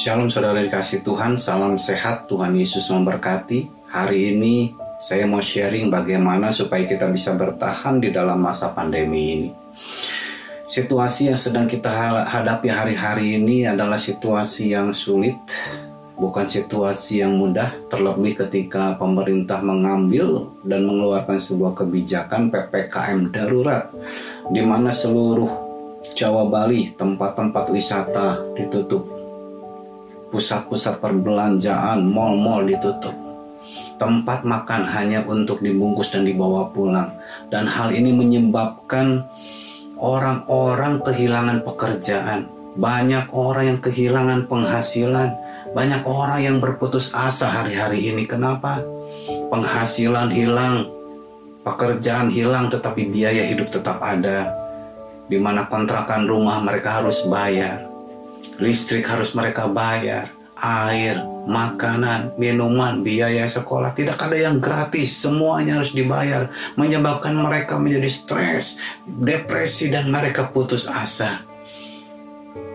Shalom saudara dikasih Tuhan, salam sehat, Tuhan Yesus memberkati. Hari ini saya mau sharing bagaimana supaya kita bisa bertahan di dalam masa pandemi ini. Situasi yang sedang kita hadapi hari-hari ini adalah situasi yang sulit, bukan situasi yang mudah, terlebih ketika pemerintah mengambil dan mengeluarkan sebuah kebijakan PPKM darurat, di mana seluruh Jawa Bali, tempat-tempat wisata ditutup, pusat-pusat perbelanjaan, mal-mal ditutup. Tempat makan hanya untuk dibungkus dan dibawa pulang. Dan hal ini menyebabkan orang-orang kehilangan pekerjaan. Banyak orang yang kehilangan penghasilan. Banyak orang yang berputus asa hari-hari ini. Kenapa? Penghasilan hilang, pekerjaan hilang, tetapi biaya hidup tetap ada. Di mana kontrakan rumah mereka harus bayar Listrik harus mereka bayar, air, makanan, minuman, biaya sekolah. Tidak ada yang gratis, semuanya harus dibayar, menyebabkan mereka menjadi stres, depresi dan mereka putus asa.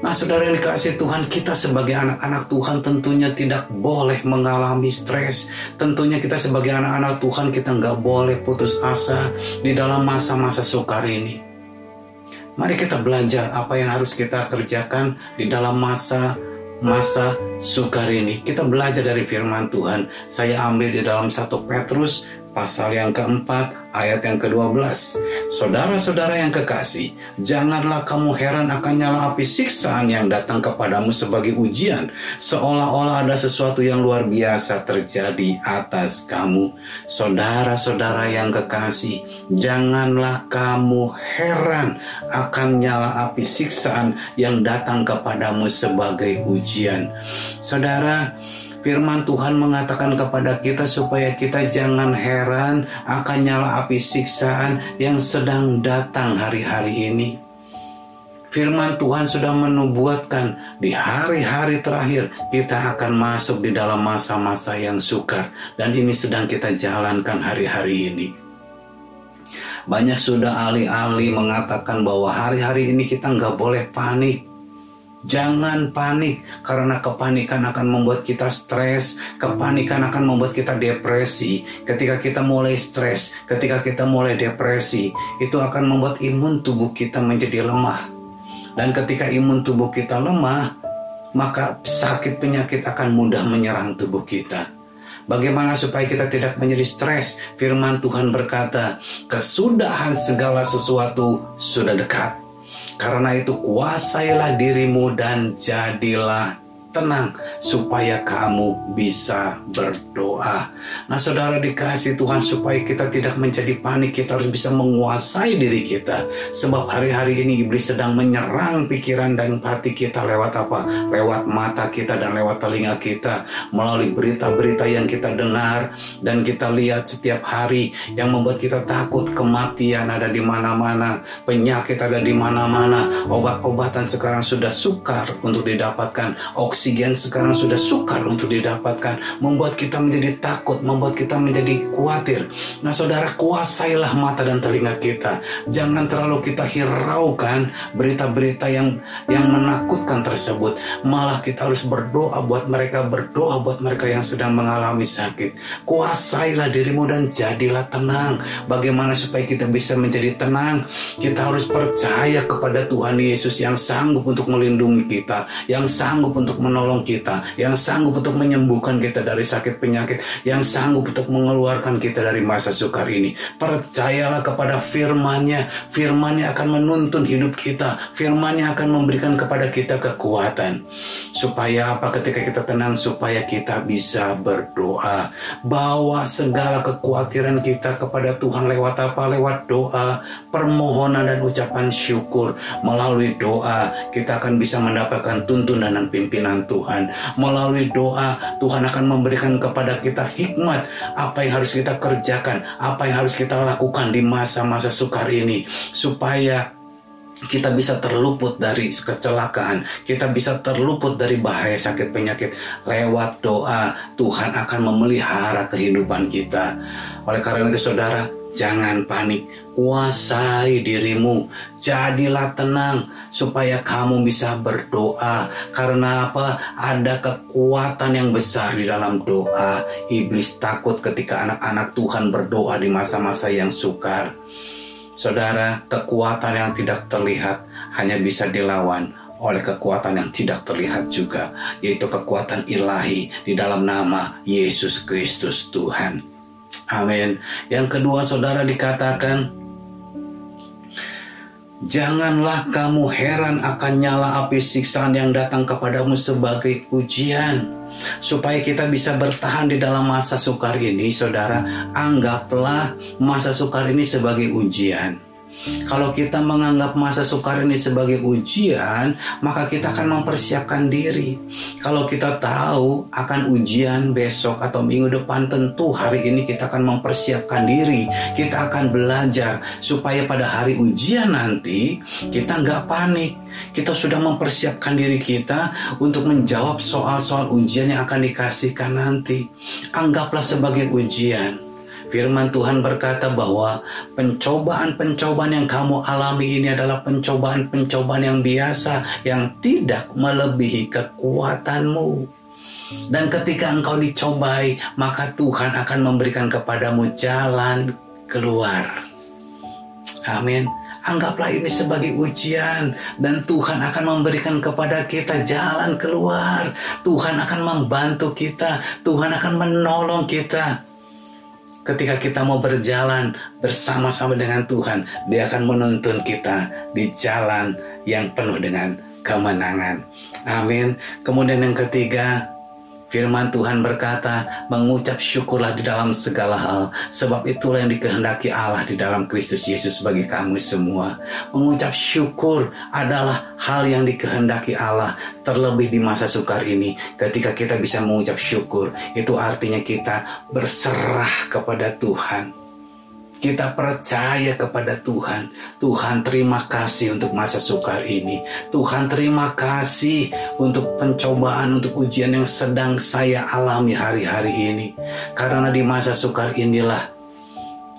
Nah saudara yang dikasih Tuhan kita sebagai anak-anak Tuhan tentunya tidak boleh mengalami stres. Tentunya kita sebagai anak-anak Tuhan kita nggak boleh putus asa di dalam masa-masa sukar ini Mari kita belajar apa yang harus kita kerjakan di dalam masa masa sukar ini. Kita belajar dari firman Tuhan. Saya ambil di dalam satu Petrus pasal yang keempat ayat yang ke-12. Saudara-saudara yang kekasih, janganlah kamu heran akan nyala api siksaan yang datang kepadamu sebagai ujian, seolah-olah ada sesuatu yang luar biasa terjadi atas kamu. Saudara-saudara yang kekasih, janganlah kamu heran akan nyala api siksaan yang datang kepadamu sebagai ujian. Saudara, Firman Tuhan mengatakan kepada kita supaya kita jangan heran akan nyala api siksaan yang sedang datang hari-hari ini. Firman Tuhan sudah menubuatkan di hari-hari terakhir kita akan masuk di dalam masa-masa yang sukar dan ini sedang kita jalankan hari-hari ini. Banyak sudah ahli-ahli mengatakan bahwa hari-hari ini kita nggak boleh panik Jangan panik karena kepanikan akan membuat kita stres, kepanikan akan membuat kita depresi. Ketika kita mulai stres, ketika kita mulai depresi, itu akan membuat imun tubuh kita menjadi lemah. Dan ketika imun tubuh kita lemah, maka sakit penyakit akan mudah menyerang tubuh kita. Bagaimana supaya kita tidak menjadi stres? Firman Tuhan berkata, "Kesudahan segala sesuatu sudah dekat." Karena itu kuasailah dirimu dan jadilah tenang supaya kamu bisa berdoa. Nah, saudara dikasih Tuhan supaya kita tidak menjadi panik, kita harus bisa menguasai diri kita. Sebab hari-hari ini iblis sedang menyerang pikiran dan hati kita lewat apa? Lewat mata kita dan lewat telinga kita, melalui berita-berita yang kita dengar dan kita lihat setiap hari yang membuat kita takut kematian ada di mana-mana, penyakit ada di mana-mana, obat-obatan sekarang sudah sukar untuk didapatkan, oksigen oksigen sekarang sudah sukar untuk didapatkan, membuat kita menjadi takut, membuat kita menjadi khawatir. Nah, saudara, kuasailah mata dan telinga kita. Jangan terlalu kita hiraukan berita-berita yang yang menakutkan tersebut. Malah kita harus berdoa buat mereka, berdoa buat mereka yang sedang mengalami sakit. Kuasailah dirimu dan jadilah tenang. Bagaimana supaya kita bisa menjadi tenang? Kita harus percaya kepada Tuhan Yesus yang sanggup untuk melindungi kita, yang sanggup untuk men menolong kita, yang sanggup untuk menyembuhkan kita dari sakit penyakit, yang sanggup untuk mengeluarkan kita dari masa sukar ini. Percayalah kepada firman-Nya, firman-Nya akan menuntun hidup kita, firman-Nya akan memberikan kepada kita kekuatan. Supaya apa ketika kita tenang, supaya kita bisa berdoa. Bawa segala kekhawatiran kita kepada Tuhan lewat apa? Lewat doa, permohonan dan ucapan syukur. Melalui doa, kita akan bisa mendapatkan tuntunan dan pimpinan Tuhan. Melalui doa, Tuhan akan memberikan kepada kita hikmat apa yang harus kita kerjakan, apa yang harus kita lakukan di masa-masa sukar ini supaya kita bisa terluput dari kecelakaan, kita bisa terluput dari bahaya sakit penyakit lewat doa. Tuhan akan memelihara kehidupan kita. Oleh karena itu, saudara, jangan panik, kuasai dirimu, jadilah tenang supaya kamu bisa berdoa. Karena apa? Ada kekuatan yang besar di dalam doa. Iblis takut ketika anak-anak Tuhan berdoa di masa-masa yang sukar. Saudara, kekuatan yang tidak terlihat hanya bisa dilawan oleh kekuatan yang tidak terlihat juga, yaitu kekuatan ilahi di dalam nama Yesus Kristus Tuhan. Amin. Yang kedua, saudara dikatakan, Janganlah kamu heran akan nyala api siksaan yang datang kepadamu sebagai ujian. Supaya kita bisa bertahan di dalam masa sukar ini, saudara, anggaplah masa sukar ini sebagai ujian. Kalau kita menganggap masa sukar ini sebagai ujian, maka kita akan mempersiapkan diri. Kalau kita tahu akan ujian besok atau minggu depan, tentu hari ini kita akan mempersiapkan diri. Kita akan belajar supaya pada hari ujian nanti kita nggak panik. Kita sudah mempersiapkan diri kita untuk menjawab soal-soal ujian yang akan dikasihkan nanti. Anggaplah sebagai ujian. Firman Tuhan berkata bahwa pencobaan-pencobaan yang kamu alami ini adalah pencobaan-pencobaan yang biasa yang tidak melebihi kekuatanmu. Dan ketika engkau dicobai, maka Tuhan akan memberikan kepadamu jalan keluar. Amin. Anggaplah ini sebagai ujian dan Tuhan akan memberikan kepada kita jalan keluar. Tuhan akan membantu kita, Tuhan akan menolong kita. Ketika kita mau berjalan bersama-sama dengan Tuhan, Dia akan menuntun kita di jalan yang penuh dengan kemenangan. Amin. Kemudian yang ketiga, Firman Tuhan berkata, mengucap syukurlah di dalam segala hal, sebab itulah yang dikehendaki Allah di dalam Kristus Yesus bagi kamu semua. Mengucap syukur adalah hal yang dikehendaki Allah, terlebih di masa sukar ini. Ketika kita bisa mengucap syukur, itu artinya kita berserah kepada Tuhan kita percaya kepada Tuhan. Tuhan terima kasih untuk masa sukar ini. Tuhan terima kasih untuk pencobaan, untuk ujian yang sedang saya alami hari-hari ini. Karena di masa sukar inilah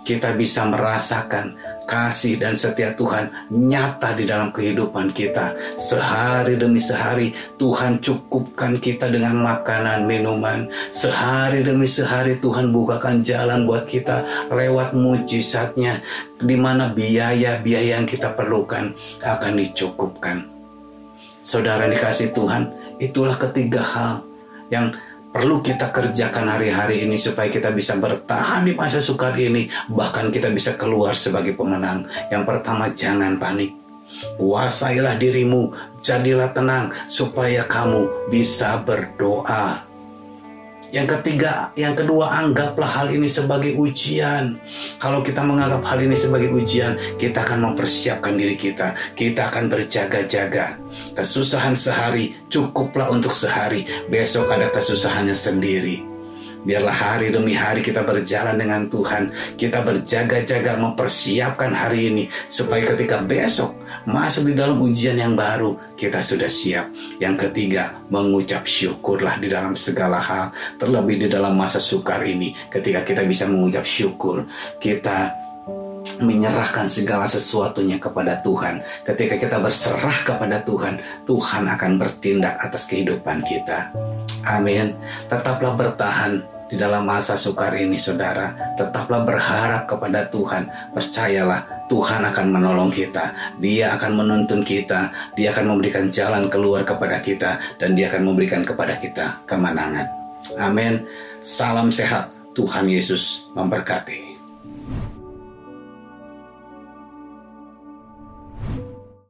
kita bisa merasakan kasih dan setia Tuhan nyata di dalam kehidupan kita. Sehari demi sehari Tuhan cukupkan kita dengan makanan, minuman. Sehari demi sehari Tuhan bukakan jalan buat kita lewat mujizatnya di mana biaya-biaya yang kita perlukan akan dicukupkan. Saudara dikasih Tuhan, itulah ketiga hal yang perlu kita kerjakan hari-hari ini supaya kita bisa bertahan di masa sukar ini, bahkan kita bisa keluar sebagai pemenang. Yang pertama, jangan panik. Kuasailah dirimu, jadilah tenang supaya kamu bisa berdoa. Yang ketiga, yang kedua, anggaplah hal ini sebagai ujian. Kalau kita menganggap hal ini sebagai ujian, kita akan mempersiapkan diri kita. Kita akan berjaga-jaga. Kesusahan sehari cukuplah untuk sehari. Besok ada kesusahannya sendiri. Biarlah hari demi hari kita berjalan dengan Tuhan. Kita berjaga-jaga mempersiapkan hari ini. Supaya ketika besok masuk di dalam ujian yang baru, kita sudah siap. Yang ketiga, mengucap syukurlah di dalam segala hal, terlebih di dalam masa sukar ini. Ketika kita bisa mengucap syukur, kita menyerahkan segala sesuatunya kepada Tuhan. Ketika kita berserah kepada Tuhan, Tuhan akan bertindak atas kehidupan kita. Amin. Tetaplah bertahan di dalam masa sukar ini, saudara, tetaplah berharap kepada Tuhan. Percayalah, Tuhan akan menolong kita. Dia akan menuntun kita. Dia akan memberikan jalan keluar kepada kita, dan Dia akan memberikan kepada kita kemenangan. Amin. Salam sehat. Tuhan Yesus memberkati.